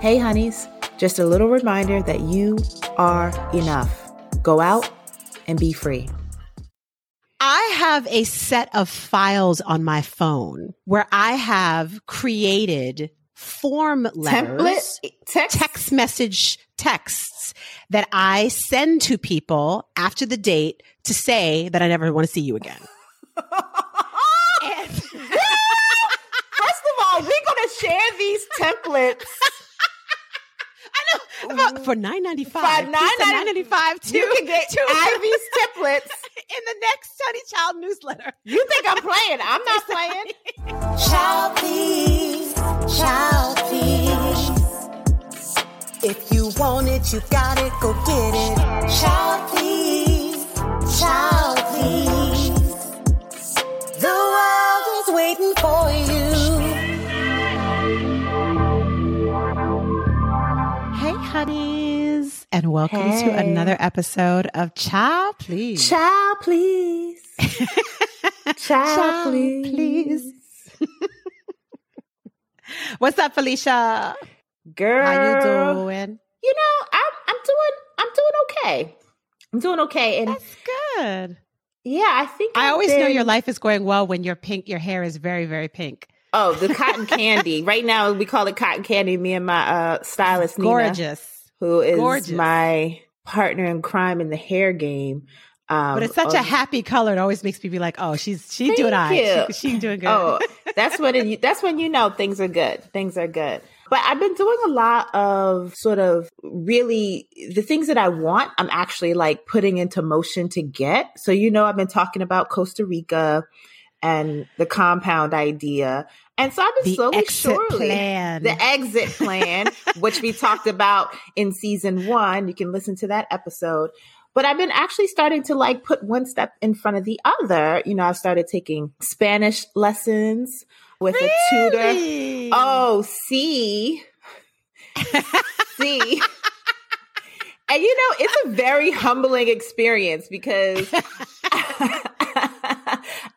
Hey, honeys, just a little reminder that you are enough. Go out and be free. I have a set of files on my phone where I have created form letters, Template, eh, text, text message texts that I send to people after the date to say that I never want to see you again. And- First of all, we're going to share these templates. About- for nine ninety For five. $9.95, nine ninety five. You can get two Ivy's templates. in the next Honey Chile newsletter. You think I'm playing? I'm not playing. Child, please, child, please. If you want it, you got it, go get it. Child, please, child, please. The world is waiting for you. Honeys, and welcome to another episode of Chile Please. Child, please. Child, please. What's up, Felicia? Girl. How you doing? You know, I'm I'm doing I'm doing okay. I'm doing okay. And That's good. yeah, I think I I've always know your life is going well when your pink, your hair is very, very pink. Oh, the cotton candy. right now we call it cotton candy, me and my uh stylist Nina, Gorgeous. who is Gorgeous. my partner in crime in the hair game. Um, But it's such a happy color. It always makes me be like, oh, she's she's doing right. She, she's doing good. Oh, that's when it, that's when you know things are good. Things are good. But I've been doing a lot of sort of really the things that I want. I'm actually like putting into motion to get. So you know, I've been talking about Costa Rica and the compound idea, and so I've been the slowly exit surely plan. the exit plan, which we talked about in season one. You can listen to that episode. But I've been actually starting to like put one step in front of the other. You know, I've started taking Spanish lessons with a tutor. Oh, see. see. And you know, it's a very humbling experience because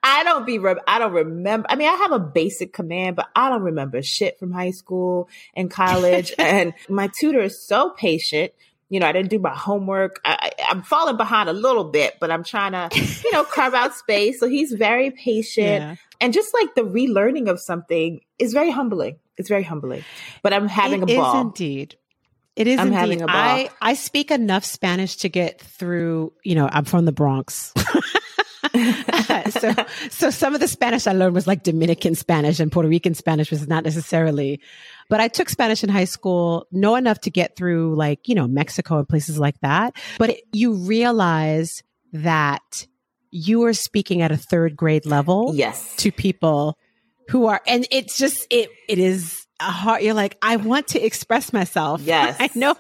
I don't be rem- I don't remember. I mean, I have a basic command, but I don't remember shit from high school and college. and my tutor is so patient. You know, I didn't do my homework. I, I'm falling behind a little bit, but I'm trying to, you know, carve out space. So he's very patient Yeah. and just like the relearning of something is very humbling. It's very humbling. But I'm having It a is ball. indeed. It is I'm indeed. having a ball. I, I speak enough Spanish to get through, you know, I'm from the Bronx. so so some of the Spanish I learned was like Dominican Spanish and Puerto Rican Spanish was not necessarily but I took Spanish in high school, know enough to get through like, you know, Mexico and places like that. But it, you realize that you are speaking at a third grade level yes. to people who are and it's just it it is a heart you're like i want to express myself Yes. i know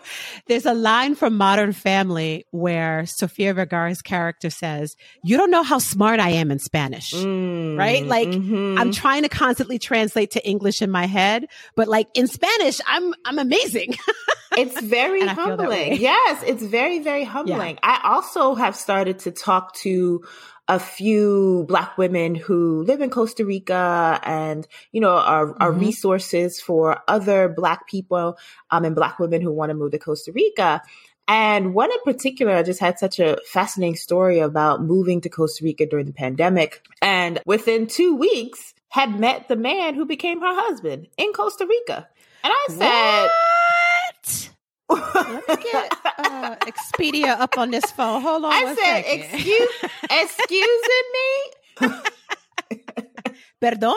there's a line from modern family where sofia vergara's character says you don't know how smart i am in spanish Mm, right? Like, mhm. i'm trying to constantly translate to english in my head but like in spanish i'm i'm amazing it's very And I feel that humbling. Yes, it's very, very humbling. I also have started to talk to a few black women who live in Costa Rica and, you know, are, are Mhm. resources for other black people, um, and black women who want to move to Costa Rica. And one in particular just had such a fascinating story about moving to Costa Rica during the pandemic. And within two weeks had met the man who became her husband in Costa Rica. And I said, what let me get uh, expedia up on this phone hold on I said, second. excuse, excuse me. perdón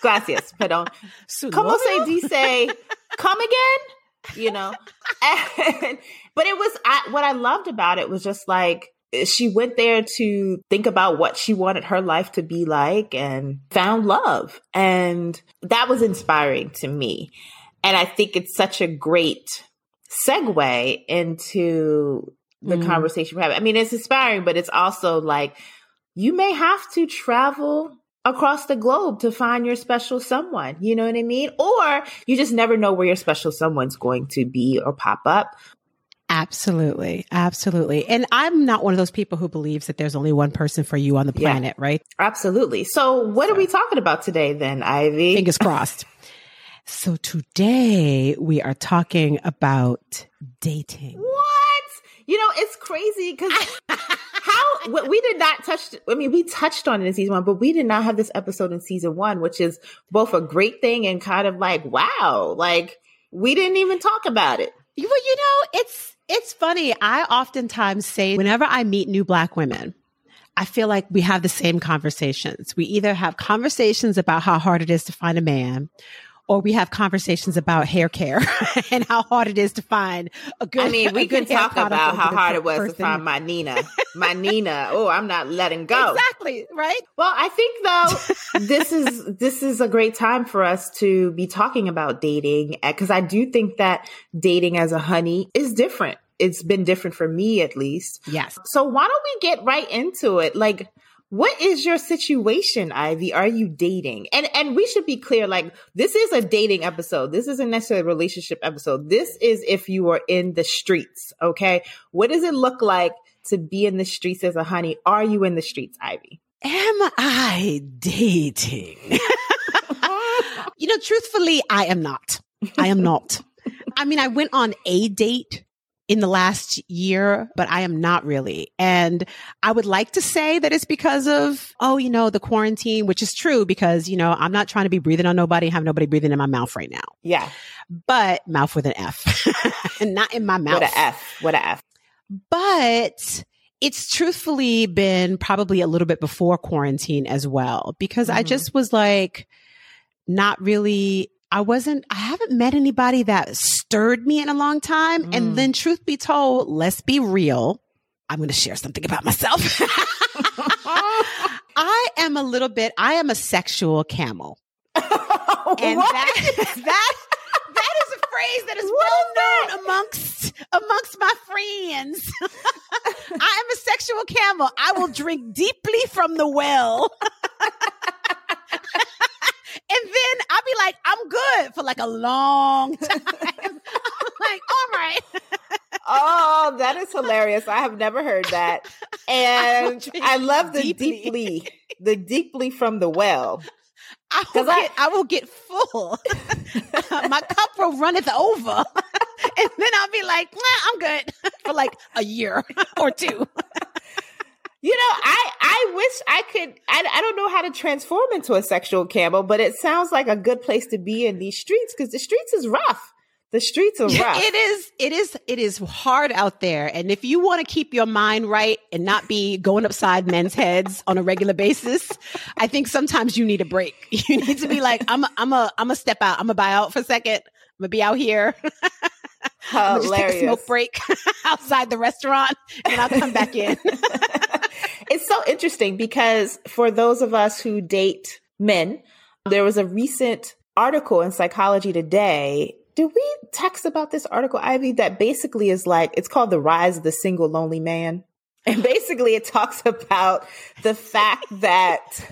Gracias, perdón. Su Como se dice, come again? You know? And, but it was, I, what I loved about it was just like, she went there to think about what she wanted her life to be like and found love. And that was inspiring to me. And I think it's such a great segue into the Mm. conversation we're having. I mean, it's inspiring, but it's also like you may have to travel across the globe to find your special someone. You know what I mean? Or you just never know where your special someone's going to be or pop up. Absolutely. Absolutely. And I'm not one of those people who believes that there's only one person for you on the Yeah. planet, right? Absolutely. So, what are we talking about today then, Ivy? Fingers crossed. So today we are talking about dating. What? You know, it's crazy because how we did not touch. I mean, we touched on it in season one, but we did not have this episode in season one, which is both a great thing and kind of like, wow, like we didn't even talk about it. Well, you know, it's it's funny. I oftentimes say whenever I meet new black women, I feel like we have the same conversations. We either have conversations about how hard it is to find a man, or we have conversations about hair care and how hard it is to find a good. I mean, we can talk about how hard it was to find my Nina, my Nina. Oh, I'm not letting go. Exactly right. Well, I think though this is this is a great time for us to be talking about dating eh, because I do think that dating as a honey is different. It's been different for me at least. Yes. So why don't we get right into it? Like what is your situation, Ivy? Are you dating? And and we should be clear like this is a dating episode. This isn't necessarily a relationship episode. This is if you are in the streets, okay? What does it look like to be in the streets as a honey? Are you in the streets, Ivy? Am I dating? you know, truthfully, I am not. I am not. I mean, I went on a date in the last year, but I am not really. And I would like to say that it's because of, oh, you know, the quarantine, which is true because, you know, I'm not trying to be breathing on nobody, have nobody breathing in my mouth right now. Yeah. But mouth with an F and not in my mouth. What a F. What a F. But it's truthfully been probably a little bit before quarantine as well, because I Mhm. just was like, not really. I wasn't, I haven't met anybody that stirred me in a long time. Mm. And then, truth be told, let's be real. I'm going to share something about myself. I am a little bit, I am a sexual camel. And What? that, that, that is a phrase that is well known amongst, amongst my friends. I am a sexual camel. I will drink deeply from the well. And then I'll be like, I'm good for like a long time. I'm like, all right. oh, that is hilarious. I have never heard that. And I love the deeply. deeply, the deeply from the well. I will 'Cause I- get, I will get full. My cup will runneth over. and then I'll be like, nah, I'm good for like a year or two. You know, I I wish I could. I I don't know how to transform into a sexual camel, but it sounds like a good place to be in these streets because the streets is rough. The streets are rough. It is, it is, it is hard out there. And if you want to keep your mind right and not be going upside men's heads on a regular basis, I think sometimes you need a break. You need to be like, I'm, a, I'm a, I'm a step out. I'm gonna buy out for a second. I'm gonna be out here. I'm just take a smoke break outside the restaurant and I'll come back in. So interesting because for those of us who date men, there was a recent article in Psychology Today. Did we text about this article, Ivy? That basically is like, it's called The Rise of the Single Lonely Man. And basically it talks about the fact that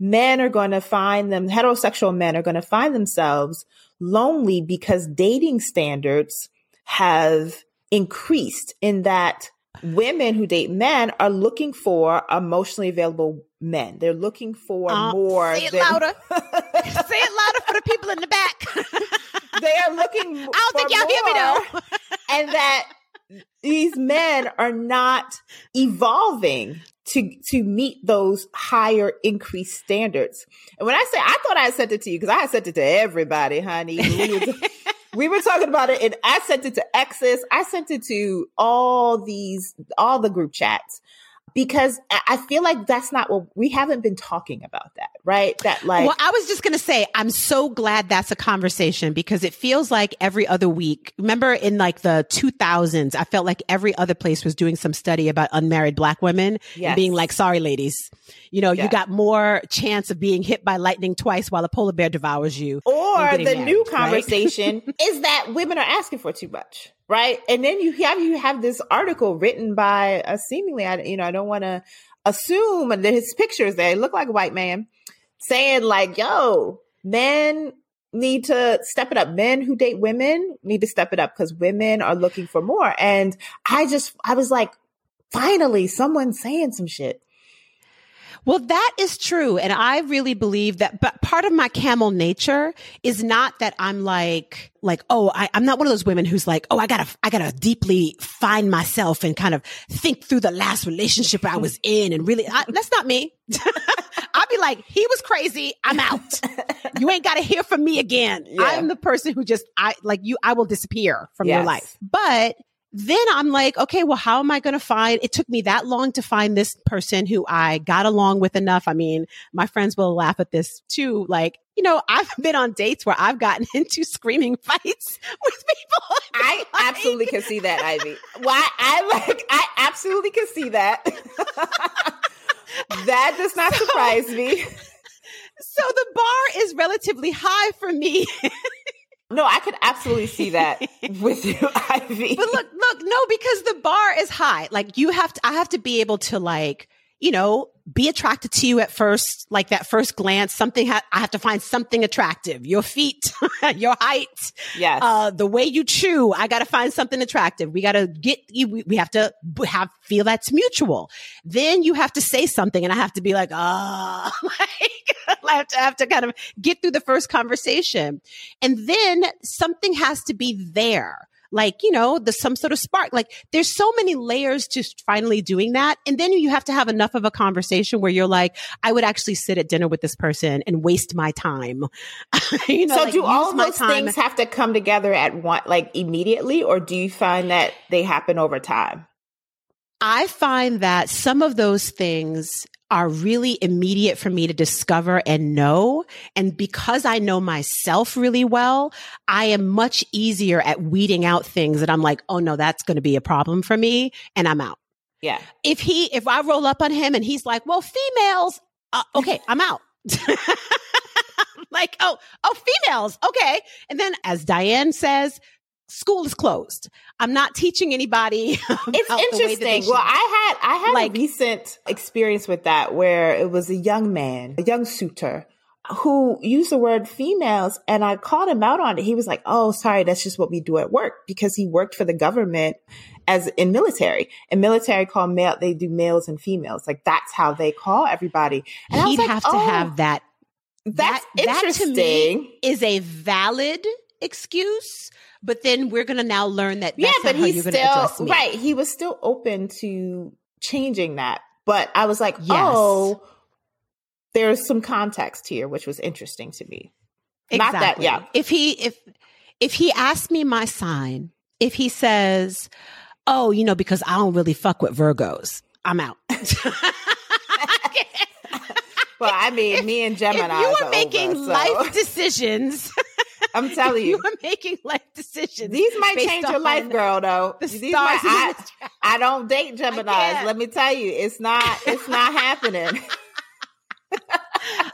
men are going to find them, heterosexual men are going to find themselves lonely because dating standards have increased in that women who date men are looking for emotionally available men. They're looking for Uh, more. say it than- louder. Say it louder for the people in the back. they are looking. I don't think y'all hear me though. and that these men are not evolving to to meet those higher increased standards. And when I say I thought I had sent it to you because I had sent it to everybody, honey. We were, talking about it, and I sent it to exes. I sent it to all these all the group chats because I feel like that's not what we haven't been talking about that, right? That like well, I was just going to say, I'm so glad that's a conversation because it feels like every other week. Remember in like the 2000s, I felt like every other place was doing some study about unmarried black women Yes. and being like, sorry, ladies, you know, Yeah. you got more chance of being hit by lightning twice while a polar bear devours you. Or the getting new married, right? conversation is that women are asking for too much, right? And then you have you have this article written by a seemingly, I, you know, I don't want to assume and his pictures there look like a white man saying like, "Yo, men." Need to step it up. Men who date women need to step it up because women are looking for more. And I just, I was like, finally, someone saying some shit. Well, that is true. And I really believe that, but part of my camel nature is not that I'm like, like, oh, I, I'm not one of those women who's like, oh, I gotta, I gotta deeply find myself and kind of think through the last relationship I was in and really, I, that's not me. I'll be like, he was crazy. I'm out. you ain't got to hear from me again. Yeah. I'm the person who just, I like you, I will disappear from your life. But then I'm like, okay, well, how am I going to find? It took me that long to find this person who I got along with enough. I mean, my friends will laugh at this too. Like, you know, I've been on dates where I've gotten into screaming fights with people. I Like, absolutely can see that, Ivy. Why I like I absolutely can see that. that does not surprise me. So the bar is relatively high for me. No, I could absolutely see that with you, Ivy. But look, look, no, because the bar is high. Like you have to, I have to be able to like, you know, be attracted to you at first, like that first glance. Something ha- I have to find something attractive. Your feet, your height, yes. uh, the way you chew. I got to find something attractive. We got to get you. We, we have to have feel that's mutual. Then you have to say something, and I have to be like, ah, like I have to I have to kind of get through the first conversation, and then something has to be there. Like, you know, the some sort of spark. Like there's so many layers to finally doing that. And then you have to have enough of a conversation where you're like, I would actually sit at dinner with this person and waste my time. you know, so like, do all of those things have to come together at one like immediately or do you find that they happen over time? I find that some of those things are really immediate for me to discover and know. And because I know myself really well, I am much easier at weeding out things that I'm like, oh no, that's going to be a problem for me. And I'm out. Yeah. If he, if I roll up on him and he's like, well, females, uh, okay, I'm out. like, oh, oh, females. Okay. And then as Diane says, school is closed. I'm not teaching anybody. It's about the way that they interesting. Well, I had I had Like- a recent experience with that where it was a young man, a young suitor who used the word females and I called him out on it. He was like, "Oh, sorry, that's just what we do at work" because he worked for the government as in military. And military call male they do males and females. Like that's how they call everybody. And I was he'd like, have to "Oh, have that. that's that- that to me is a valid excuse, but then we're going to now learn that. That's yeah, but he's still right. He was still open to changing that, but I was like, Yes. oh, there's some context here, which was interesting to me. Not that, Exactly. yeah. If he if if he asks me my sign, if he says, "Oh, you know, because I don't really fuck with Virgos," I'm out. Well, I mean, me and Gemini. you are making life decisions, I'm telling you you, are making life decisions. these might change your life, girl. Though The these stars might, I, I don't date Gemini's. Let me tell you, it's not. It's not happening.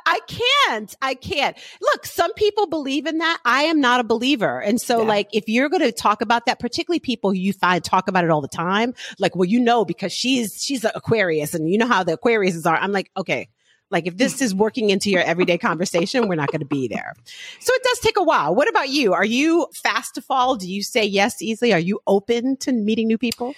I can't. I can't. Look, some people believe in that. I am not a believer. And so Yeah. like if you're going to talk about that, particularly people you find talk about it all the time, like, well, you know, because she's, she's an Aquarius and you know how the Aquariuses are. I'm like, okay. Like if this is working into your everyday conversation, we're not going to be there. So it does take a while. What about you? Are you fast to fall? Do you say yes easily? Are you open to meeting new people?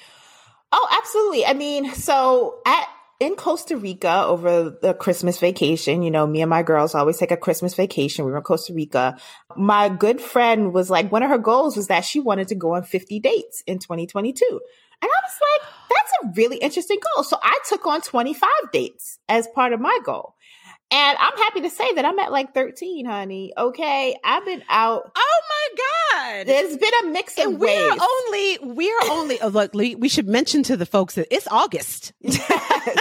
Oh, absolutely. I mean, so at in Costa Rica over the Christmas vacation, you know, me and my girls always take a Christmas vacation. We were in Costa Rica. My good friend was like, one of her goals was that she wanted to go on 50 dates in 2022. And I was like, that's a really interesting goal. So I took on 25 dates as part of my goal. And I'm happy to say that I'm at like 13, honey. Okay. I've been out. Oh my God. There's been a mix of And we're ways. only, we're only, oh, look, we should mention to the folks that it's August. Yes.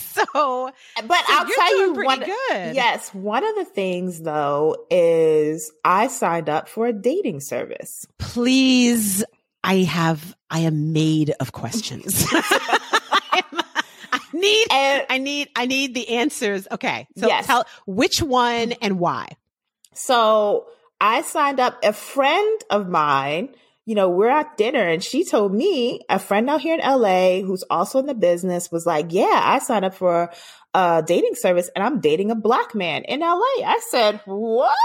so, But So I'll tell you one. good. Yes, one of the things though is I signed up for a dating service. please, I have, I am made of questions. I need, And I need, I need the answers. Okay. So Yes. tell which one and why. so I signed up a friend of mine, you know, we're at dinner and she told me a friend out here in LA who's also in the business was like, yeah, I signed up for a dating service and I'm dating a black man in LA. I said, what?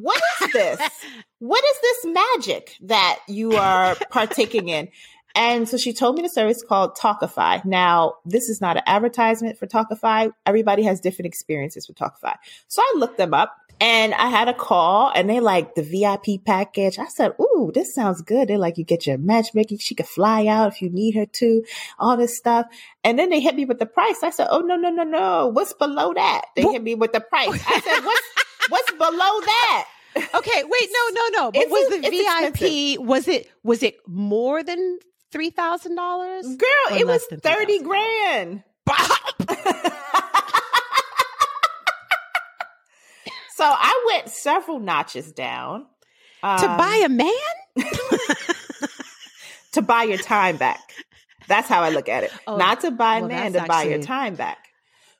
What is this? what is this magic that you are partaking in? And so she told me the service called Talkify. Now, this is not an advertisement for Talkify. Everybody has different experiences with Talkify. So I looked them up and I had a call and they like the VIP package. I said, Ooh, this sounds good. They're like, you get your matchmaking. She could fly out if you need her to, all this stuff. And then they hit me with the price. I said, Oh, no, no, no, no. What's below that? They hit me with the price. I said, What's, what's below that? Okay, wait, no, no, no. But It's was a- the VIP was it was it more than three thousand dollars? Girl, it was 30 $3,000. grand. so I went several notches down. to um, buy a man? to buy your time back. That's how I look at it. Oh, Not to buy a well, man, to that's buy your time back.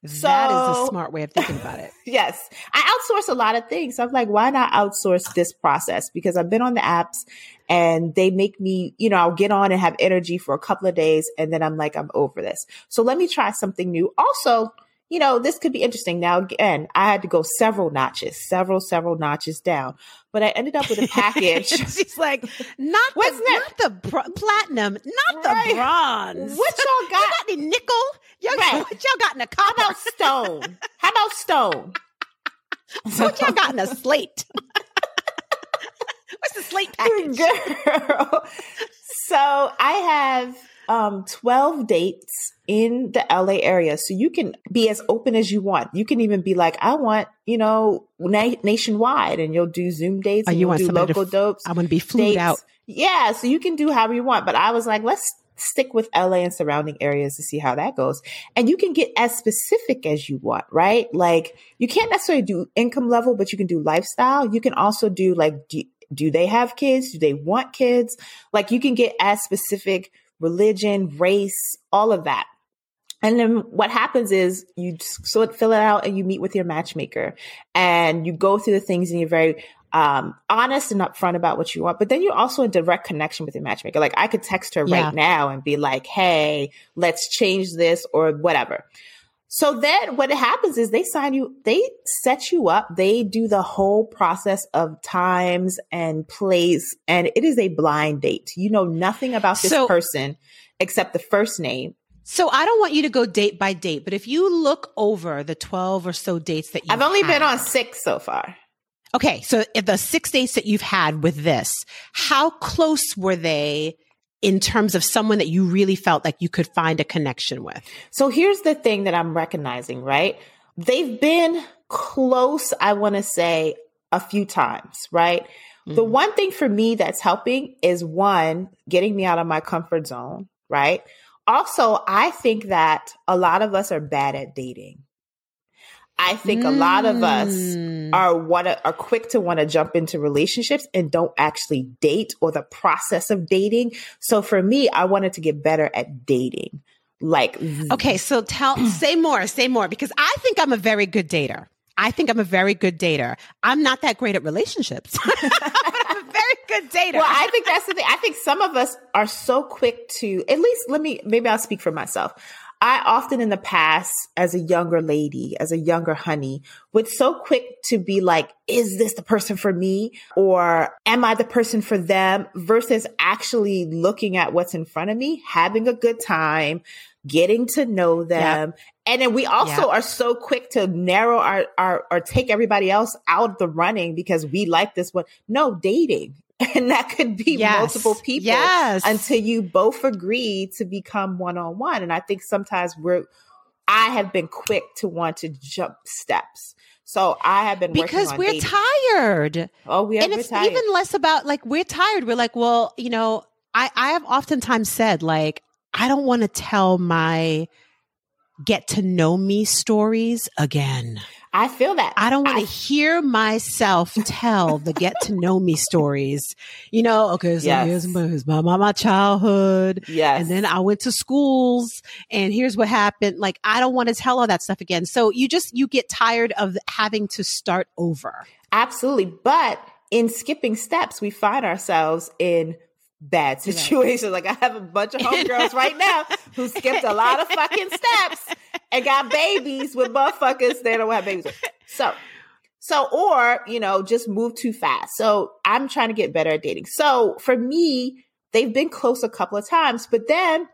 That is a smart way of thinking about it. Yes. I outsource a lot of things. So I'm like, why not outsource this process? Because I've been on the apps and they make me, you know, I'll get on and have energy for a couple of days and then I'm like, I'm over this. So let me try something new. Also, you know, this could be interesting. Now, again, I had to go several notches, several, several notches down, but I ended up with a package. She's like, not What's the, that? not the platinum, not Right. the bronze. what y'all You got? got any nickel? Y'all, Right. What y'all got in a How about stone? How about stone? what y'all got in a slate? What's the slate package? Girl. So I have um 12 dates in the LA area. So you can be as open as you want. You can even be like, I want, you know, na- nationwide and you'll do Zoom dates Oh, and you you'll want do somebody to local f- dopes. I'm going to be flued dates. out. Yeah, so you can do however you want. But I was like, let's stick with LA and surrounding areas to see how that goes. And you can get as specific as you want, right? Like you can't necessarily do income level, but you can do lifestyle. You can also do like, do, do they have kids? Do they want kids? Like you can get as specific religion, race, all of that. And then what happens is you sort of fill it out and you meet with your matchmaker and you go through the things and you're very um, honest and upfront about what you want. But then you're also in direct connection with your matchmaker. Like I could text her Yeah. right now and be like, Hey, let's change this or whatever. So then what happens is they sign you, they set you up, they do the whole process of times and place, and it is a blind date. You know nothing about this So- person except the first name. So I don't want you to go date by date, but if you look over the 12 or so dates that you've I've only been on six so far. Okay, so the six dates that you've had with this, how close were they in terms of someone that you really felt like you could find a connection with? So here's the thing that I'm recognizing, right? They've been close, I want to say, a few times, right? The Mhm. one thing for me that's helping is one, getting me out of my comfort zone, right? Also, I think that a lot of us are bad at dating. I think a lot of us Mm. are what are quick to want to jump into relationships and don't actually date or the process of dating. So for me, I wanted to get better at dating. Like Okay, so tell say more, say more because I think I'm a very good dater. I think I'm a very good dater. I'm not that great at relationships. but I'm a very good dater. Well, I think that's the thing. I think some of us are so quick to, at least let me, maybe I'll speak for myself. I often in the past, as a younger lady, as a younger honey, would so quick to be like, is this the person for me? Or am I the person for them? Versus actually looking at what's in front of me, having a good time, getting to know them. And then we also Yep. are so quick to narrow our, our, or take everybody else out of the running because we like this one. No, dating. And that could be Yes. multiple people Yes. until you both agree to become one on one. And I think sometimes we're, I have been quick to want to jump steps. So I have been because we're dating. tired. Oh, we are and it's tired. even less about like we're tired. We're like, well, you know, I I have oftentimes said like I don't want to tell my get to know me stories again. I feel that. I don't want I- to hear myself tell the get to know me stories. You know, okay, so Yes. here's, my, here's my, my, my childhood. Yes. And then I went to schools and here's what happened. Like, I don't want to tell all that stuff again. So you just, you get tired of having to start over. Absolutely. But in skipping steps, we find ourselves in bad situations. Like I have a bunch of homegirls right now who skipped a lot of fucking steps and got babies with motherfuckers they don't have babies with. So, so, or, you know, just move too fast. So I'm trying to get better at dating. So for me, they've been close a couple of times, but then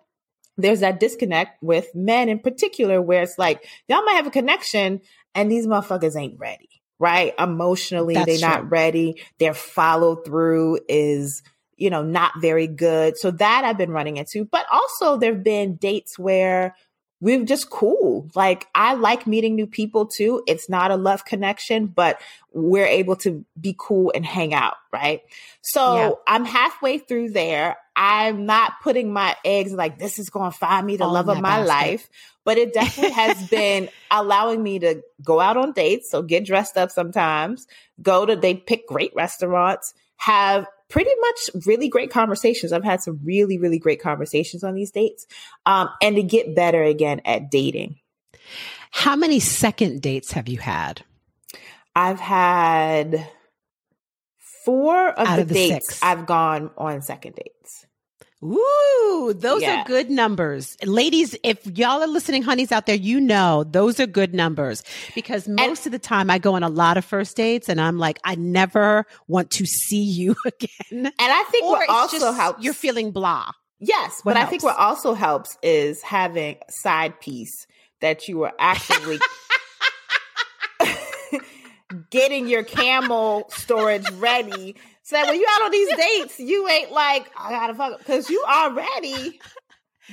there's that disconnect with men in particular where it's like y'all might have a connection and these motherfuckers ain't ready right emotionally That's they're true. not ready their follow through is you know not very good. So that i've been running into. But also there've been dates where we're just cool. Like i like meeting new people too. It's not a love connection but we're able to be cool and hang out right? So Yeah. i'm halfway through there. I'm not putting my eggs like this is going to find me the love of my basket. life. But it definitely has been allowing me to go out on dates so get dressed up sometimes go to they pick great restaurants have pretty much really great conversations i've had some really really great conversations on these dates um, and to get better again at dating How many second dates have you had? i've had four of Out the of the dates six. i've gone on second dates Ooh, those Yeah. are good numbers. Ladies, if y'all are listening, honeys out there, you know those are good numbers because most of the time I go on a lot of first dates and I'm like, I never want to see you again. and i think Or what also just helps you're feeling blah. Yes, What but I think what also helps is having a side piece that you are actually getting your camel storage ready. So that when you out on these dates, you ain't like, I gotta fuck because you already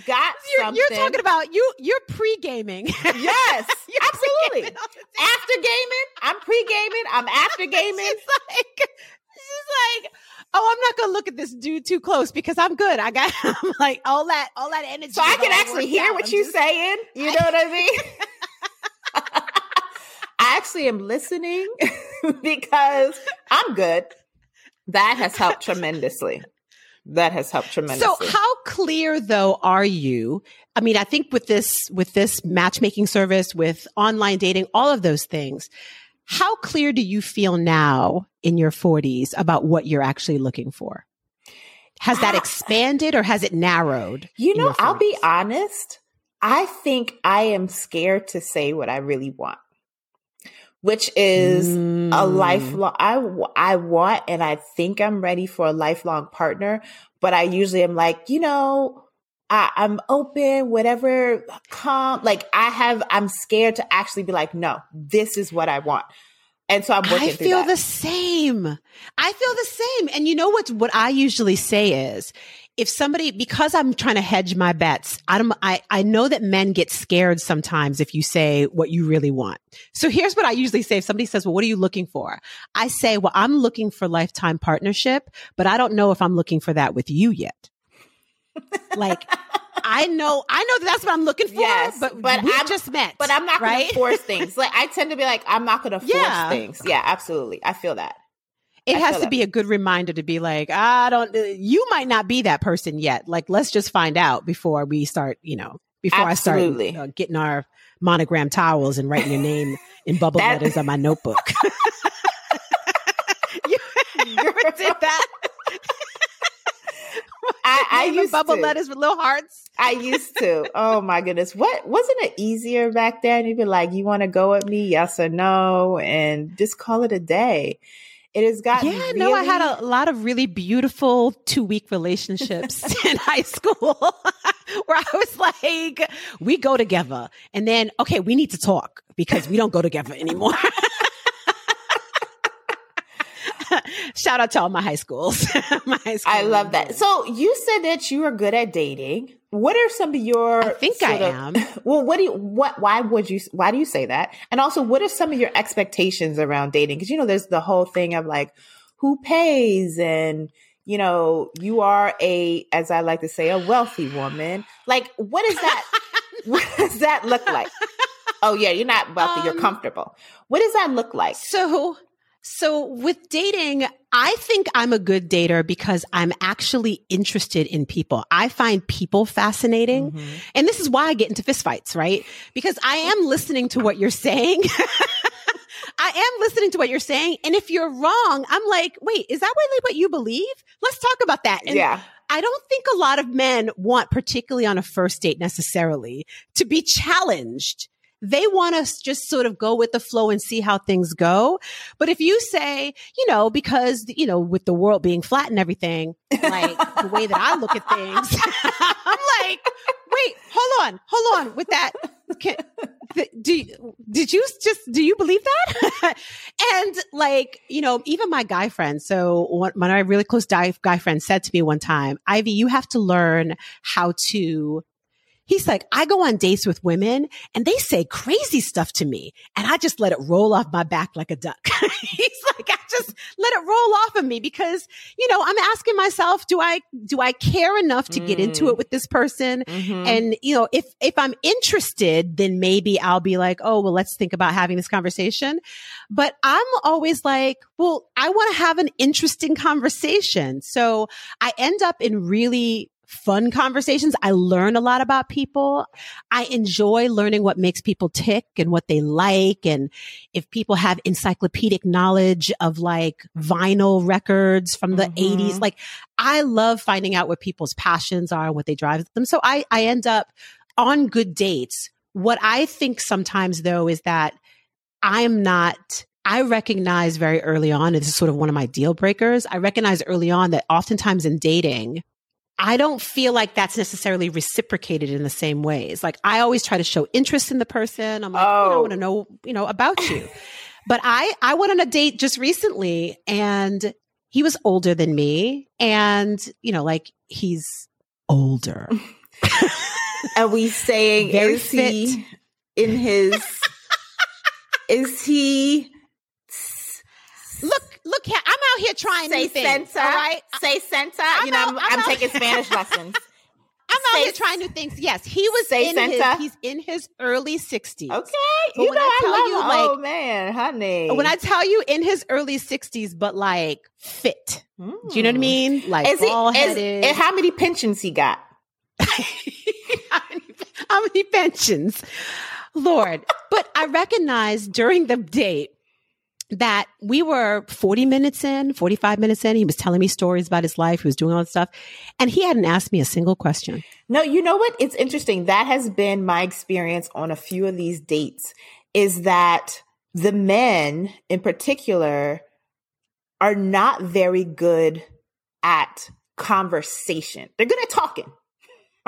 got You're, something. you're talking about you. You're pre gaming. Yes, You're absolutely. pre-gaming all the time. After gaming, I'm pre gaming, I'm after gaming. She's like, she's like, oh, I'm not gonna look at this dude too close because I'm good. I got, I'm like all that, all that energy. So I can actually hear what you're just- saying. You know what I mean? I actually am listening because I'm good. That has helped tremendously. That has helped tremendously. So how clear though are you? I mean, I think with this with this matchmaking service, with online dating, all of those things, how clear do you feel now in your 40s about what you're actually looking for? Has that expanded or has it narrowed? you know, I'll be honest. I think I am scared to say what I really want, which is a mm. lifelong. I, I want, and I think I'm ready for a lifelong partner. But I usually am like, you know, I, I'm open, whatever come. Like I have, I'm scared to actually be like, no, this is what I want. And so I'm working I feel the same. I feel the same. And you know what? What I usually say is, if somebody, because I'm trying to hedge my bets, I don't, I, I know that men get scared sometimes if you say what you really want. So here's what I usually say. If somebody says, well, what are you looking for? I say, well, I'm looking for lifetime partnership, but I don't know if I'm looking for that with you yet. like, I know, I know that that's what I'm looking for, Yes, but, but we I'm- just met. but I'm not going to force things. Like I tend to be like, I'm not going to force Yeah. things. Yeah, absolutely. I feel that. It I has to be a good reminder to be like, I don't, uh, you might not be that person yet. Like, let's just find out before we start, you know, before Absolutely. I start uh, getting our monogram towels and writing your name in bubble That- letters on my notebook. you, you ever did that? I, I used bubble to. letters with little hearts. I used to. Oh my goodness. What wasn't it easier back then? You'd be like, you want to go with me? Yes or no? And just call it a day. It has gotten Yeah, no, I had a lot of really beautiful two week relationships in high school where I was like, we go together. And then, okay, we need to talk because we don't go together anymore. Shout out to all my high schools. my high school I love that. So you said that you are good at dating. What are some of your? I think I of- am. Well, what do you? What? Why would you? Why do you say that? And also, what are some of your expectations around dating? Because you know, there's the whole thing of like, who pays, and you know, you are a, as I like to say, a wealthy woman. Like, what is that? what does that look like? Oh yeah, you're not wealthy. you're Um, comfortable. What does that look like? So, so with dating, I think I'm a good dater because I'm actually interested in people. I find people fascinating. Mhm. And this is why I get into fistfights, right? Because I am listening to what you're saying. I am listening to what you're saying. And if you're wrong, I'm like, wait, is that really what you believe? Let's talk about that. And yeah. I don't think a lot of men want, particularly on a first date necessarily, to be challenged they want us just sort of go with the flow and see how things go. But if you say, you know, because, you know, with the world being flat and everything, like the way that I look at things, I'm like, wait, hold on, hold on with that. Can, do did you just do you believe that? and like you know, even my guy friend. So one, of my really close guy, guy friend said to me one time, "Ivy, you have to learn how to He's like, I go on dates with women and they say crazy stuff to me and I just let it roll off my back like a duck. He's like, I just let it roll off of me because, you know, I'm asking myself, do I, do I care enough to mm. get into it mm. with this person? Mm-hmm. And, you know, if, if I'm interested, then maybe I'll be like, oh, well, let's think about having this conversation. But I'm always like, well, I want to have an interesting conversation. So I end up in really fun conversations. I learn a lot about people. I enjoy learning what makes people tick and what they like. And if people have encyclopedic knowledge of like vinyl records from the mm-hmm. 80s, like I love finding out what people's passions are and what they drive them. So I, I end up on good dates. What I think sometimes though is that I'm not I recognize very early on, and this is sort of one of my deal breakers. I recognize early on that oftentimes in dating, I don't feel like that's necessarily reciprocated in the same ways. Like I always try to show interest in the person. I'm like, oh. I want to know, you know, about you. but I, I went on a date just recently and he was older than me. And, you know, like he's older. Are we saying, Very is fit. he in his, is he look here, I'm out here trying Say new things. Centa, all right? Say Senta. I'm you know, out, I'm, I'm, I'm taking Spanish lessons. I'm Say, out here trying new things. Yes, he was in Senta. his he's in his early 60s. Okay. But you know I, tell I you like oh man, honey. When I tell you in his early 60s but like fit. Mm. Do you know what I hmm. mean? Like is bald he, headed. and how many pensions he got? how, many, how many pensions? Lord. but I recognized during the date that we were 40 minutes in, 45 minutes in. He was telling me stories about his life. He was doing all this stuff. And he hadn't asked me a single question. No, you know what? It's interesting. That has been my experience on a few of these dates is that the men in particular are not very good at conversation. They're good at talking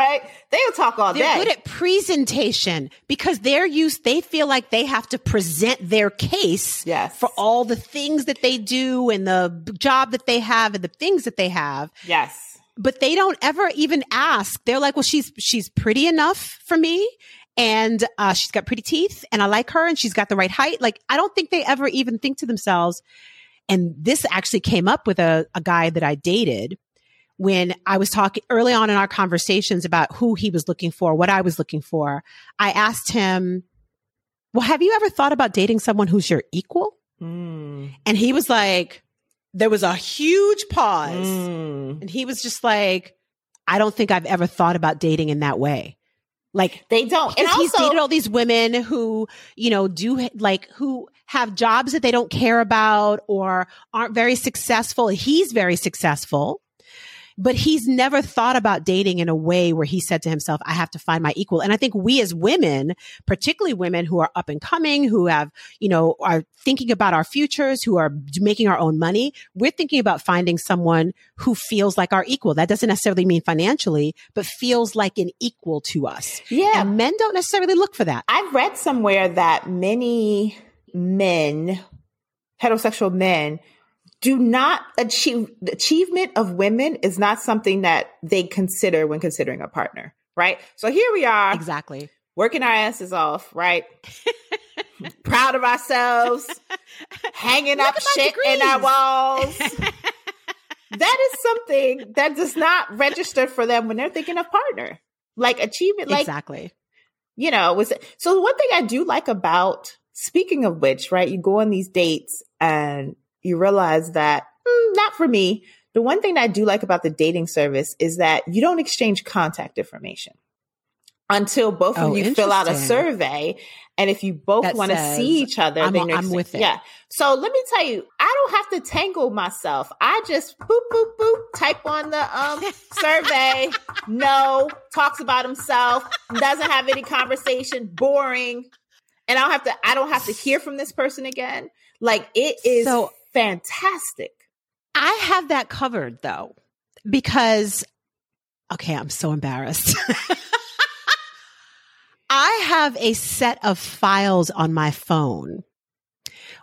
right? They'll talk all they're day. They're good at presentation because they're used, they feel like they have to present their case yes. for all the things that they do and the job that they have and the things that they have. Yes. But they don't ever even ask. They're like, well, she's, she's pretty enough for me. And uh, she's got pretty teeth and I like her and she's got the right height. Like, I don't think they ever even think to themselves. And this actually came up with a, a guy that I dated when I was talking early on in our conversations about who he was looking for, what I was looking for, I asked him, Well, have you ever thought about dating someone who's your equal? Mm. And he was like, There was a huge pause. Mm. And he was just like, I don't think I've ever thought about dating in that way. Like they don't. And also, he's dated all these women who, you know, do like who have jobs that they don't care about or aren't very successful. He's very successful but he's never thought about dating in a way where he said to himself, I have to find my equal. And I think we as women, particularly women who are up and coming, who have, you know, are thinking about our futures, who are making our own money, we're thinking about finding someone who feels like our equal. That doesn't necessarily mean financially, but feels like an equal to us. Yeah. And men don't necessarily look for that. I've read somewhere that many men, heterosexual men, do not achieve the achievement of women is not something that they consider when considering a partner, right? So here we are. Exactly. Working our asses off, right? Proud of ourselves, hanging up shit degrees. in our walls. that is something that does not register for them when they're thinking of partner. Like achievement, like exactly. You know, was so one thing I do like about speaking of which, right? You go on these dates and you realize that mm, not for me. The one thing that I do like about the dating service is that you don't exchange contact information until both oh, of you fill out a survey. And if you both want to see each other, I'm, then I'm with it. Yeah. So let me tell you, I don't have to tangle myself. I just boop, boop, boop, type on the um, survey. No, talks about himself, doesn't have any conversation, boring. and I don't have to I don't have to hear from this person again. Like it is So- fantastic. I have that covered though, because, okay, I'm so embarrassed. I have a set of files on my phone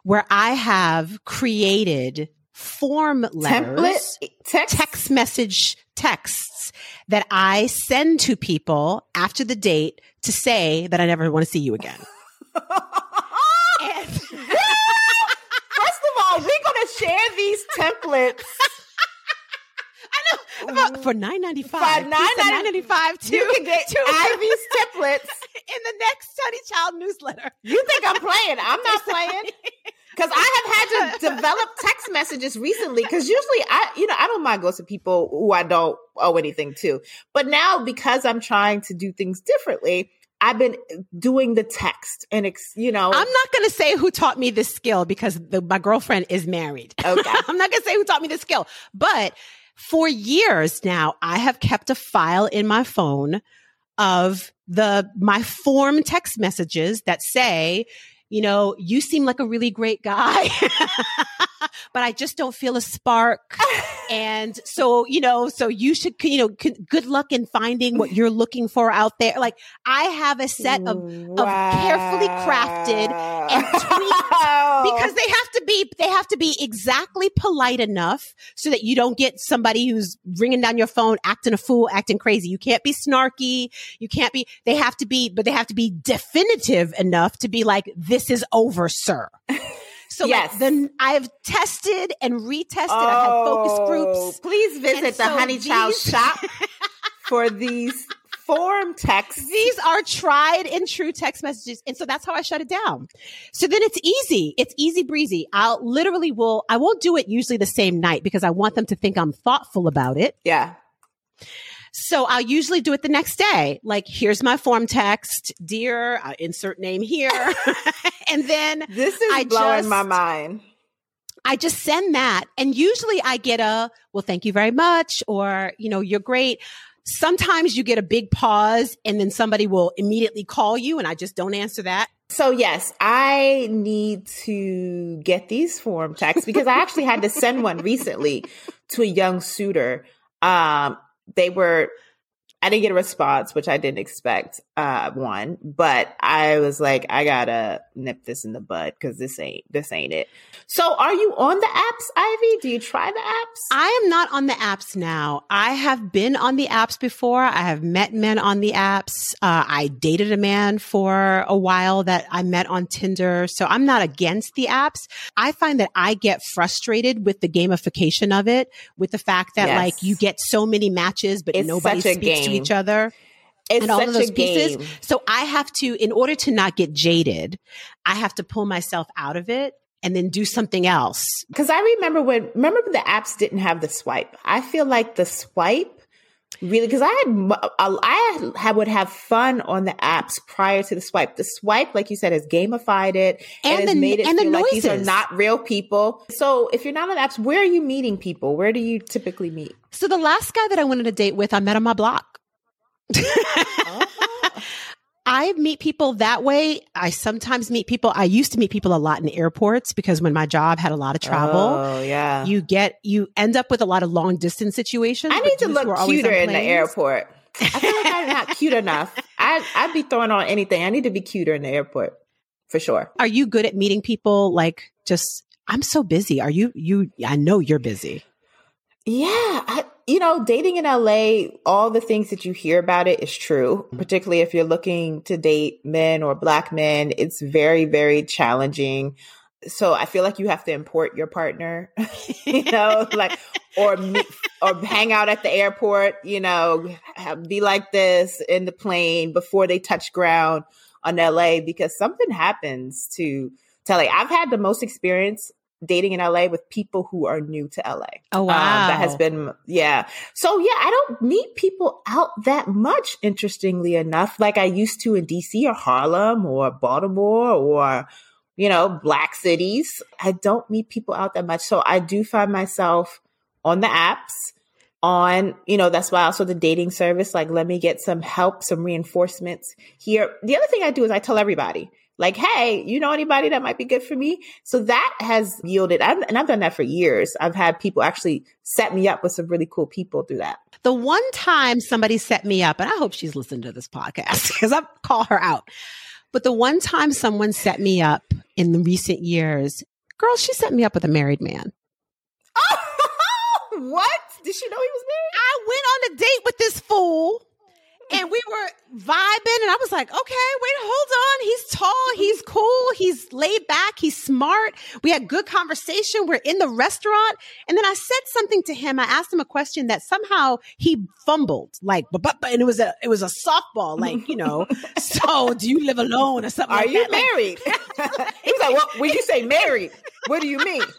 where I have created form letters, Template text. text message texts that I send to people after the date to say that I never want to see you again. And- First of all, we're gonna share these templates. About- for nine ninety For five. $9.95, nine ninety five. You can get to Ivy's templates. in the next Study Child newsletter. You think I'm playing? I'm not playing. Because I have had to develop text messages recently. Because usually, I you know I don't mind going to people who I don't owe anything to. But now because I'm trying to do things differently, I've been doing the text and ex, you know. I'm not going to say who taught me this skill because the, my girlfriend is married. Okay. I'm not going to say who taught me this skill, but for years now, I have kept a file in my phone of the, my form text messages that say, you know, you seem like a really great guy, but I just don't feel a spark. And so, you know, so you should, you know, good luck in finding what you're looking for out there. Like I have a set of of, carefully crafted and tweaked because they have to be they have to be exactly polite enough so that you don't get somebody who's ringing down your phone acting a fool acting crazy you can't be snarky you can't be they have to be but they have to be definitive enough to be like this is over sir so Yes. like then i've tested and retested i've had focus oh, groups Oh, Please visit the so Honey Chile these- shop for these form texts. These are tried and true text messages. And so that's how I shut it down. So then it's easy. It's easy breezy. I'll literally will, I won't do it usually the same night because I want them to think I'm thoughtful about it. Yeah. So I'll usually do it the next day. Like, here's my form text. Dear, I insert name here. and then This is I blowing just- my mind. I just send that. And usually I get a, well, thank you very much. Or, you know, you're great. Sometimes you get a big pause and then somebody will immediately call you and I just don't answer that. So yes, I need to get these form texts because I actually had to send one recently to a young suitor. Um, they were, I didn't get a response, which I didn't expect. Uh, one, but I was like, I gotta nip this in the bud because this ain't this ain't it. So, are you on the apps, Ivy? Do you try the apps? I am not on the apps now. I have been on the apps before. I have met men on the apps. Uh, I dated a man for a while that I met on Tinder. So I'm not against the apps. I find that I get frustrated with the gamification of it, with the fact that Yes. like you get so many matches, but It's nobody such a speaks to each other It's and all such of those pieces. So I have to, in order to not get jaded, I have to pull myself out of it and then do something else. Because I remember when remember when the apps didn't have the swipe. I feel like the swipe really because I had I had, would have fun on the apps prior to the swipe. The swipe, like you said, has gamified it And has the- made it and the feel like these are not real people. So if you're not on apps, where are you meeting people? Where do you typically meet? So the last guy that I wanted to date with, I met on my block. Uh-huh. I meet people that way. I sometimes meet people. I used to meet people a lot in airports because when my job had a lot of travel, Oh yeah. you get you end up with a lot of long distance situations. I need to dudes who are look cuter in the airport. I feel like I'm not cute enough. I I'd be throwing on anything. I need to be cuter in the airport for sure. Are you good at meeting people? Like just, I'm so busy. Are you? You? I know you're busy. Yeah, I, you know, dating in LA, all the things that you hear about it is true, mm-hmm. particularly if you're looking to date men or black men. It's very, very challenging. So I feel like you have to import your partner, you know, like, or meet, or hang out at the airport, you know, have, be like this in the plane before they touch ground on LA because something happens to, to LA. I've had the most experience dating in LA with people who are new to LA. Oh, Um, that has been, yeah. So yeah, I don't meet people out that much, interestingly enough, like I used to in DC or Harlem or Baltimore or, you know, black cities. I don't meet people out that much. So I do find myself on the apps on, you know, that's why also the dating service, like, let me get some help, some reinforcements here. The other thing I do is I tell everybody, like, hey, you know anybody that might be good for me? So that has yielded, I've, and I've done that for years. I've had people actually set me up with some really cool people through that. The one time somebody set me up, and I hope she's listening to this podcast because I call her out. But the one time someone set me up in the recent years, girl, she set me up with a married man. Oh, what? Did she know he was married? I went on a date with this fool and we were vibing and I was like, okay, wait, hold on. He's tall. He's cool. He's laid back. He's smart. We had good conversation. We're in the restaurant. And then I said something to him. I asked him a question that somehow he fumbled like, but, but, and it was a, it was a softball, like, you know, so do you live alone or something? Are like you that? Married? he was like, well, when you say married, what do you mean?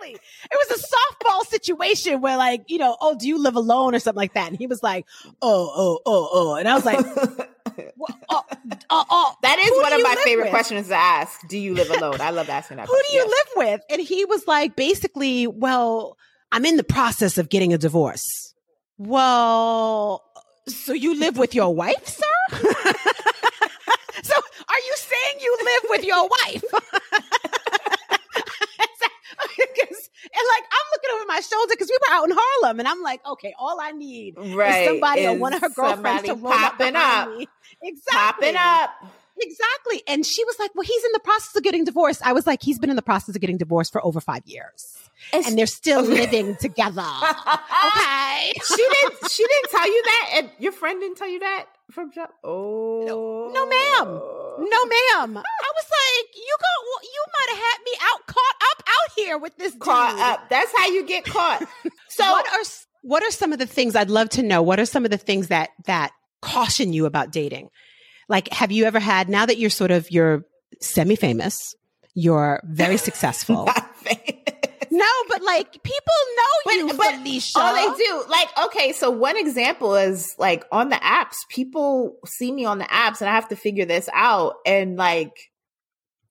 Exactly. It was a softball situation where, like, you know, oh, do you live alone or something like that? And he was like, oh, oh, oh, oh. And I was like, what, oh, uh, oh, uh, oh, uh, That is who one of my favorite with? questions to ask. Do you live alone? I love asking that. Who do you yes. live with? And he was like, basically, well, I'm in the process of getting a divorce. Well, so you live with your wife, sir? so are you saying you live with your wife? Because- and like I'm looking over my shoulder because we were out in Harlem, and I'm like, okay, all I need Right. is somebody or one of her girlfriends to roll up popping up. me. Exactly. Popping up. Exactly. And she was like, well, he's in the process of getting divorced. I was like, he's been in the process of getting divorced for over five years. And they're still living together. Okay. she didn't. She didn't tell you that, and your friend didn't tell you that from. Oh no, ma'am. Oh. No, ma'am. I was like, you go, you might have had me out, caught up out here with this Caught dude. up. That's how you get caught. So what are what are some of the things I'd love to know? What are some of the things that that caution you about dating? Like, have you ever had now that you're sort of you're semi famous, you're very successful. No, but like people know you, but, Felicia. all oh, they do, like, okay, so one example is like on the apps, people see me on the apps and I have to figure this out and like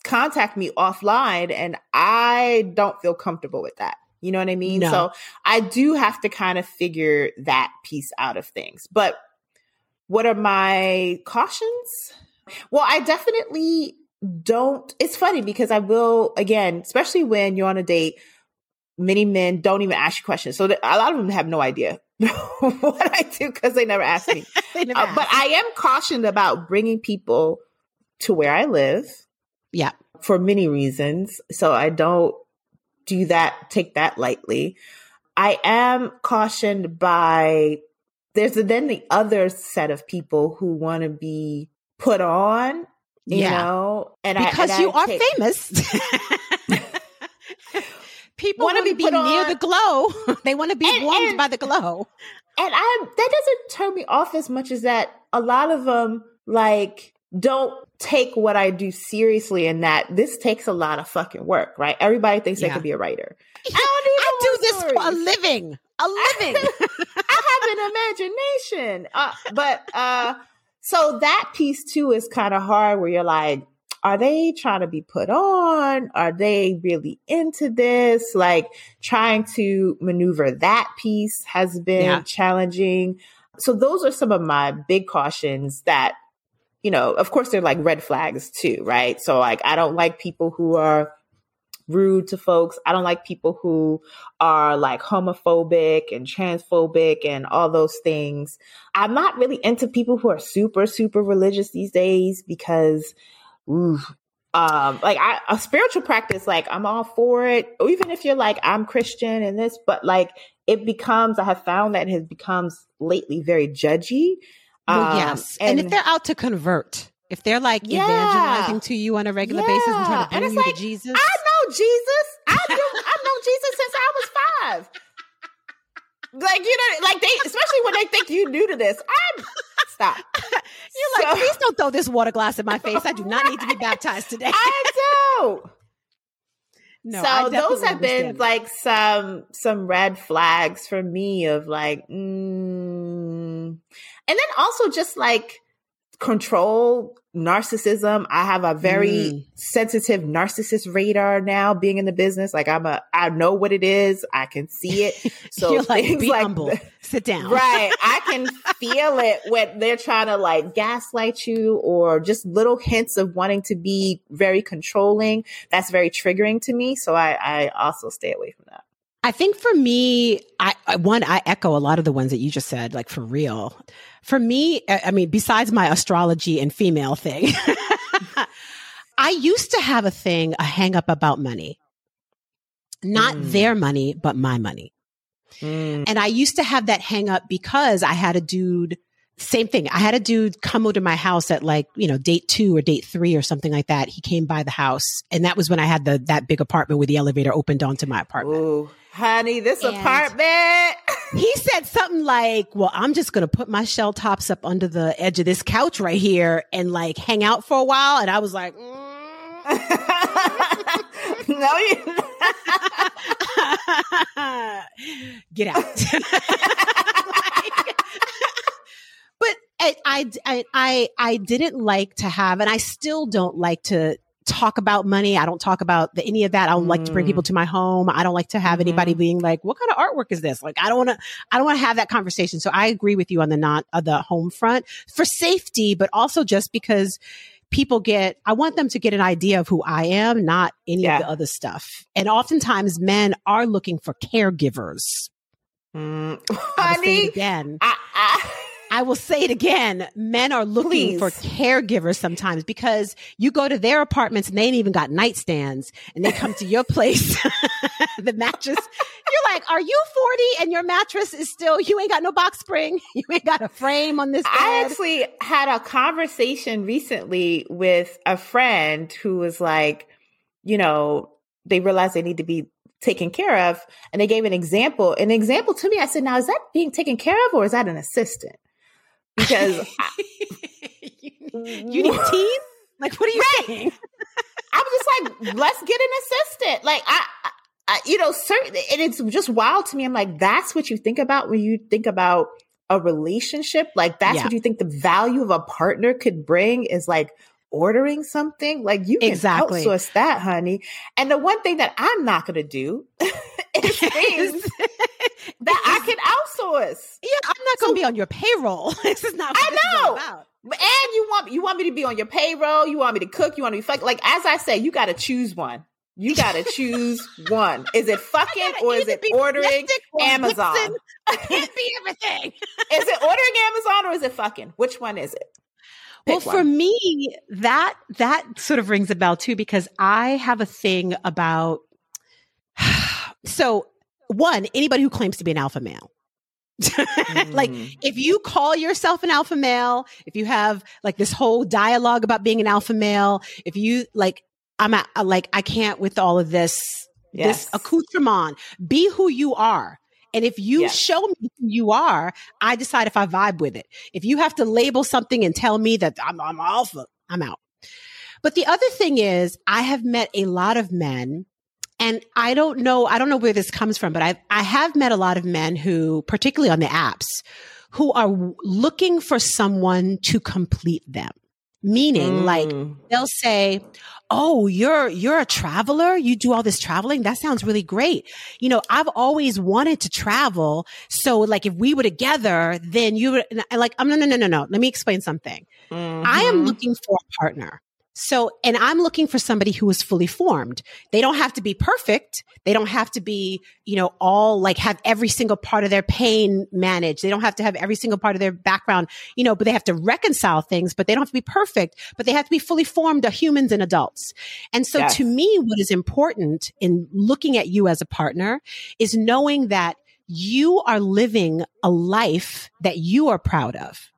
contact me offline and I don't feel comfortable with that. You know what I mean? No. So I do have to kind of figure that piece out of things. But what are my cautions? Well, I definitely don't. It's funny because I will, again, especially when you're on a date, many men don't even ask you questions. So that- a lot of them have no idea what I do because they never ask me. Never Uh, but. I am cautioned about bringing people to where I live yeah, for many reasons. So I don't do that, take that lightly. I am cautioned by there's then the other set of people who want to be put on, you Yeah. know, and I- because and you I are take- famous. People Wanna be be put near on. the glow. they want to be And- warmed and- by the glow. and I that doesn't turn me off as much as that a lot of them like don't take what I do seriously and that this takes a lot of fucking work, right? Everybody thinks they Yeah. could be a writer. I I don't even do this for a living. A living. I have an imagination. Uh, but uh so that piece too is kind of hard where you're like, are they trying to be put on? Are they really into this? Like trying to maneuver that piece has been Yeah. challenging. So those are some of my big cautions that, you know, of course they're like red flags too, right? So like I don't like people who are rude to folks. I don't like people who are like homophobic and transphobic and all those things. I'm not really into people who are super, super religious these days because, ooh, um, like I, a spiritual practice, like I'm all for it. Or even if you're like, I'm Christian and this, but like it becomes, I have found that it has becomes lately very judgy. well, Um, yes. And, if they're out to convert, if they're like Yeah. evangelizing to you on a regular basis and trying to bring And you it's to like, Jesus. I know Jesus. I knew I know Jesus since I was five. Like you know, like they, especially when they think you're new to this. I'm stop. You're like, So- please don't throw this water glass in my face. I do not need to be baptized today. I do. no, I so those have been understand. like some some red flags for me of like, mm. and then also just like control narcissism. I have a very Mm. sensitive narcissist radar now being in the business. Like I'm a, I know what it is. I can see it. So You're like, be like humble. Sit down. right. I can feel it when they're trying to like gaslight you or just little hints of wanting to be very controlling. That's very triggering to me. So I, I also stay away from that. I think for me, I, I one I echo a lot of the ones that you just said, like for real. For me, I I mean, besides my astrology and female thing, I used to have a thing, a hang up about money. Not Mm. their money, but my money. And I used to have that hang up because I had a dude, same thing. I had a dude come over to my house at like, you know, date two or date three or something like that. He came by the house and that was when I had the, that big apartment where the elevator opened onto my apartment. Ooh, honey, this And- apartment. He said something like, well, I'm just going to put my shell tops up under the edge of this couch right here and like hang out for a while. And I was like, mm. no, you. get out. but I, I, I, I, I didn't like to have, and I still don't like to talk about money. I don't talk about the, any of that. I don't like to bring Mm. people to my home. I don't like to have anybody being like, what kind of artwork is this? Like, I don't want to, I don't want to have that conversation. So I agree with you on the not, uh, the home front for safety, but also just because people get, I want them to get an idea of who I am, not any Yeah. of the other stuff. And oftentimes men are looking for caregivers. Mm, I will say it honey, again. I, I, I will say it again. Men are looking for caregivers sometimes because you go to their apartments and they ain't even got nightstands and they come to your place. the mattress, you're like, are you 40 and your mattress is still, you ain't got no box spring. You ain't got a frame on this bed. I actually had a conversation recently with a friend who was like, you know, they realized they need to be taken care of. And they gave an example. An example to me, I said, now is that being taken care of or is that an assistant? Because I, you, you need teeth? Like, what are you saying? I was just like, let's get an assistant. Like I, I- you know, certain, and it's just wild to me. I'm like, that's what you think about when you think about a relationship. Like that's Yeah. what you think the value of a partner could bring is like ordering something. Like you can Exactly. outsource that, honey. And the one thing that I'm not going to do is things that I can outsource. Yeah, I'm not going to be on your payroll. this is not what I this is all know. And you want you want me to be on your payroll. You want me to cook. You want me to fuck. Like as I say, you got to choose one. You got to choose one. Is it fucking or is it ordering Amazon? I can't be everything. Is it ordering Amazon or is it fucking? Which one is it? well, Pick for me, that that sort of rings a bell too because I have a thing about. So, one, anybody who claims to be an alpha male. like Mm. if you call yourself an alpha male, if you have like this whole dialogue about being an alpha male, if you like, I'm at, like, I can't with all of this, Yes. this accoutrement, be who you are. And if you Yes. show me who you are, I decide if I vibe with it. If you have to label something and tell me that I'm, I'm alpha, I'm out. But the other thing is, I have met a lot of men and I don't know, I don't know where this comes from, but I I have met a lot of men who, particularly on the apps, who are looking for someone to complete them. Meaning, like Mm. they'll say, "Oh, you're you're a traveler. You do all this traveling. That sounds really great. You know, I've always wanted to travel. So, like, if we were together, then you would." Like, "Um, no, no, no, no, no. Let me explain something. I am Mhm. looking for a partner. So, and I'm looking for somebody who is fully formed. They don't have to be perfect. They don't have to be, you know, all like have every single part of their pain managed. They don't have to have every single part of their background, you know, but they have to reconcile things, but they don't have to be perfect, but they have to be fully formed of humans and adults. And so Yes. to me, what is important in looking at you as a partner is knowing that you are living a life that you are proud of.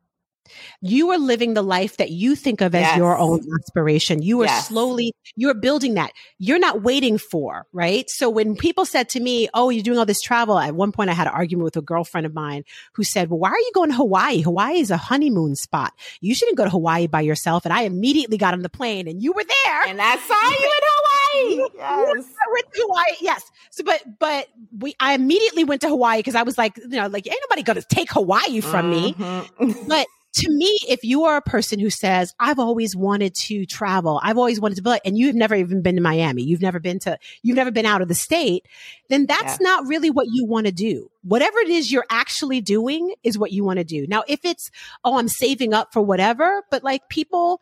You are living the life that you think of as Yes. your own aspiration. You are Yes. slowly, you're building that. You're not waiting for, right? So when people said to me, Oh, you're doing all this travel. At one point I had an argument with a girlfriend of mine who said, Well, why are you going to Hawaii? Hawaii is a honeymoon spot. You shouldn't go to Hawaii by yourself. And I immediately got on the plane and you were there. And I saw you in Hawaii. Yes. I went to Hawaii. Yes. So, but, but we, I immediately went to Hawaii because I was like, you know, like, ain't nobody going to take Hawaii from me. Mhm. But to me, if you are a person who says, I've always wanted to travel, I've always wanted to be, and you've never even been to Miami, you've never been to, you've never been out of the state, then that's yeah. not really what you want to do. Whatever it is you're actually doing is what you want to do. Now, if it's, oh, I'm saving up for whatever, but like people,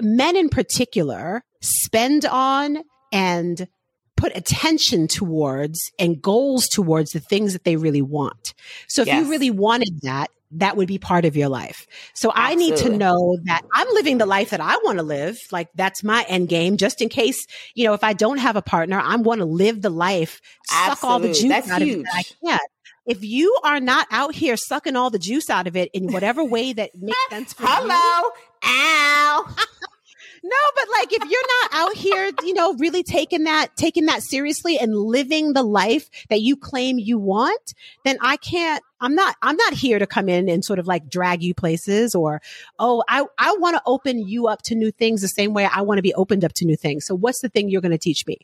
men in particular, spend on and put attention towards and goals towards the things that they really want. So if yes. you really wanted that, that would be part of your life. So Absolutely. I need to know that I'm living the life that I want to live. Like that's my end game. Just in case, you know, if I don't have a partner, I want to live the life, Absolutely. suck all the juice that's out huge. of it I can. If you are not out here sucking all the juice out of it in whatever way that makes sense for Hello. you. Hello. Ow. Like if you're not out here, you know, really taking that, taking that seriously and living the life that you claim you want, then I can't, I'm not, I'm not here to come in and sort of like drag you places or, oh, I, I want to open you up to new things the same way I want to be opened up to new things. So what's the thing you're going to teach me?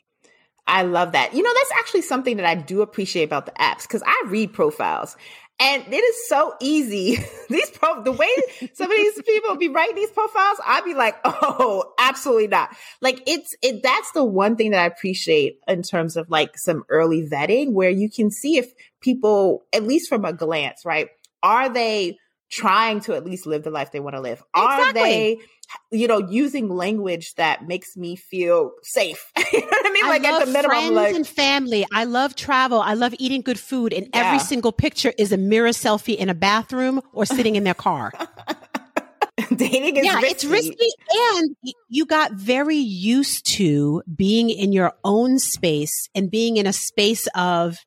I love that. You know, that's actually something that I do appreciate about the apps because I read profiles and it is so easy. these pro the way some of these people be writing these profiles, I'd be like, oh, absolutely not. Like it's it that's the one thing that I appreciate in terms of like some early vetting where you can see if people, at least from a glance, right? Are they trying to at least live the life they want to live? Are exactly. they, you know, using language that makes me feel safe? you know what I mean? I like at the minimum, friends like, and family. I love travel. I love eating good food, and yeah. every single picture is a mirror selfie in a bathroom or sitting in their car. Dating is yeah, risky. it's risky, and you got very used to being in your own space and being in a space of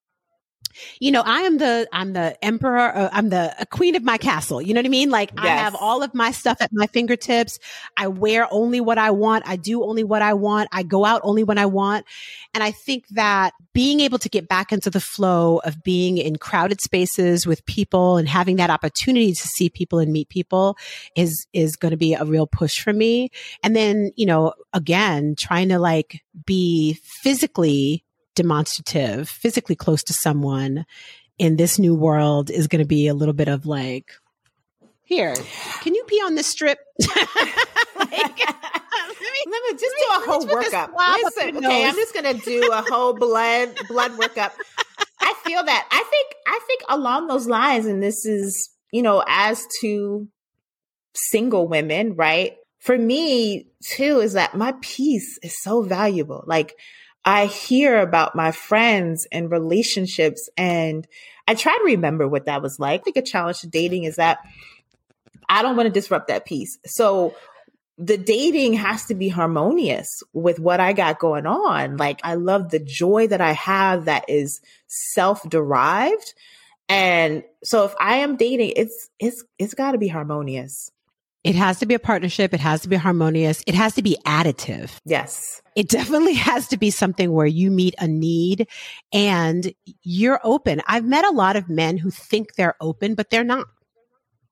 you know, I am the, I'm the emperor, uh, I'm the queen of my castle. You know what I mean? Like yes. I have all of my stuff at my fingertips. I wear only what I want. I do only what I want. I go out only when I want. And I think that being able to get back into the flow of being in crowded spaces with people and having that opportunity to see people and meet people is, is going to be a real push for me. And then, you know, again, trying to like be physically demonstrative, physically close to someone in this new world is going to be a little bit of like, here, can you pee on this strip? like, let, me, let me just do a whole workup. Listen, okay, I'm just gonna do a whole blood blood workup. I feel that. I think I think along those lines, and this is, you know, as to single women, right? For me too, is that my peace is so valuable. Like I hear about my friends and relationships and I try to remember what that was like. I think a challenge to dating is that I don't want to disrupt that piece. So the dating has to be harmonious with what I got going on. Like I love the joy that I have that is self-derived. And so if I am dating, it's it's it's got to be harmonious. It has to be a partnership. It has to be harmonious. It has to be additive. Yes. It definitely has to be something where you meet a need and you're open. I've met a lot of men who think they're open, but they're not.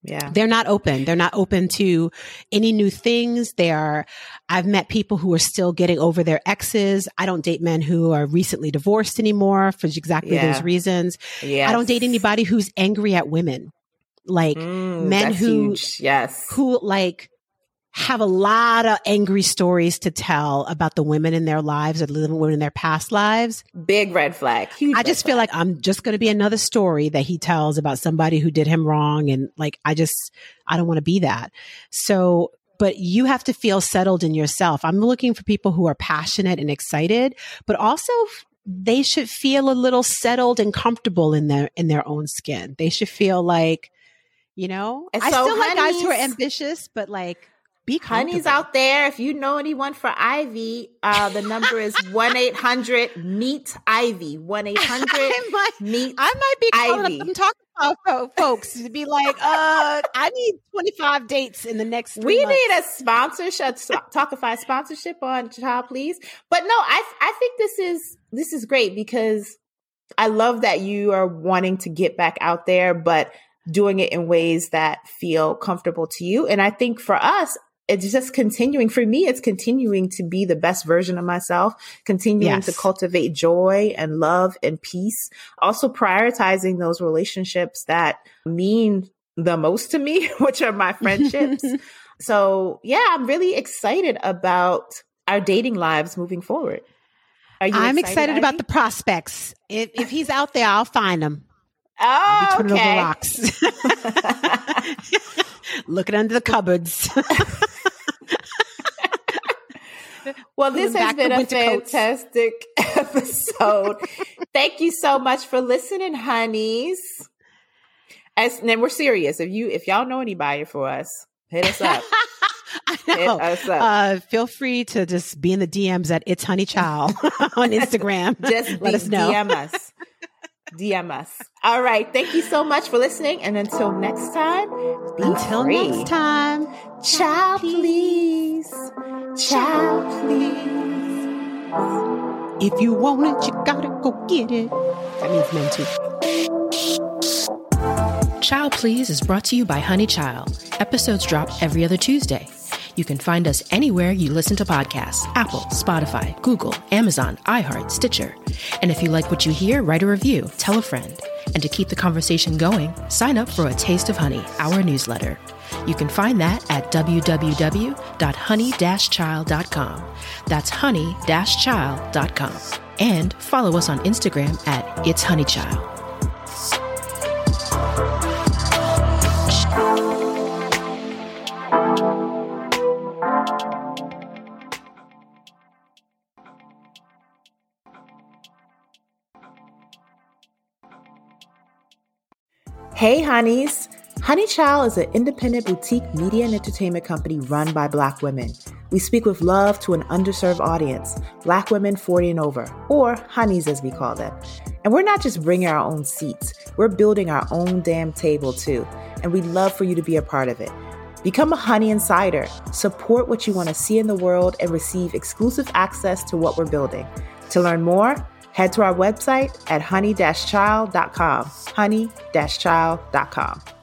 Yeah. They're not open. They're not open to any new things. They are, I've met people who are still getting over their exes. I don't date men who are recently divorced anymore for exactly yeah. those reasons. Yes. I don't date anybody who's angry at women like mm, men who huge. yes who like have a lot of angry stories to tell about the women in their lives or the women in their past lives. Big red flag. Huge I just feel like I'm just going to be another story that he tells about somebody who did him wrong. And like, I just, I don't want to be that. So, but you have to feel settled in yourself. I'm looking for people who are passionate and excited, but also they should feel a little settled and comfortable in their, in their own skin. They should feel like, you know, and I so still like guys who are ambitious, but like be Honey's out there. If you know anyone for Ivy, uh, the number is 1 800 Meet Ivy. 1 800 Meet I might be calling Ivy. talking about folks to be like, uh, I need 25 dates in the next We months. need a sponsorship, Talkify sponsorship on Chile Please. But no, I, I think this is, this is great because I love that you are wanting to get back out there, but doing it in ways that feel comfortable to you. And I think for us, it's just continuing for me it's continuing to be the best version of myself continuing yes. to cultivate joy and love and peace also prioritizing those relationships that mean the most to me, which are my friendships. so, yeah, I'm really excited about our dating lives moving forward. I'm excited, excited about the prospects. If, if he's out there, I'll find him. Oh, be okay. over rocks. Looking under the cupboards. well, this has been a fantastic coats. episode. Thank you so much for listening, honeys. As, and then we're serious. If you if y'all know anybody for us, hit us up. Hit us up. Uh, feel free to just be in the DMs at It's Honey Chile on Instagram. just let us know. DM us. DM us. All right. Thank you so much for listening. And until next time, until free. next time, chile, please. Chile, please. If you want it, you gotta go get it. That means men too. Chile Please is brought to you by Honey Chile. Episodes drop every other Tuesday. You can find us anywhere you listen to podcasts Apple, Spotify, Google, Amazon, iHeart, Stitcher. And if you like what you hear, write a review, tell a friend. And to keep the conversation going, sign up for A Taste of Honey, our newsletter. You can find that at www.honey-chile.com. That's honey-chile.com. And follow us on Instagram at It's Honeychile. Hey, honeys. Honey Chile is an independent boutique media and entertainment company run by Black women. We speak with love to an underserved audience, Black women 40 and over, or honeys as we call them. And we're not just bringing our own seats, we're building our own damn table too. And we'd love for you to be a part of it. Become a Honey Insider, support what you want to see in the world, and receive exclusive access to what we're building. To learn more, head to our website at honey-chile.com. honey-chile.com.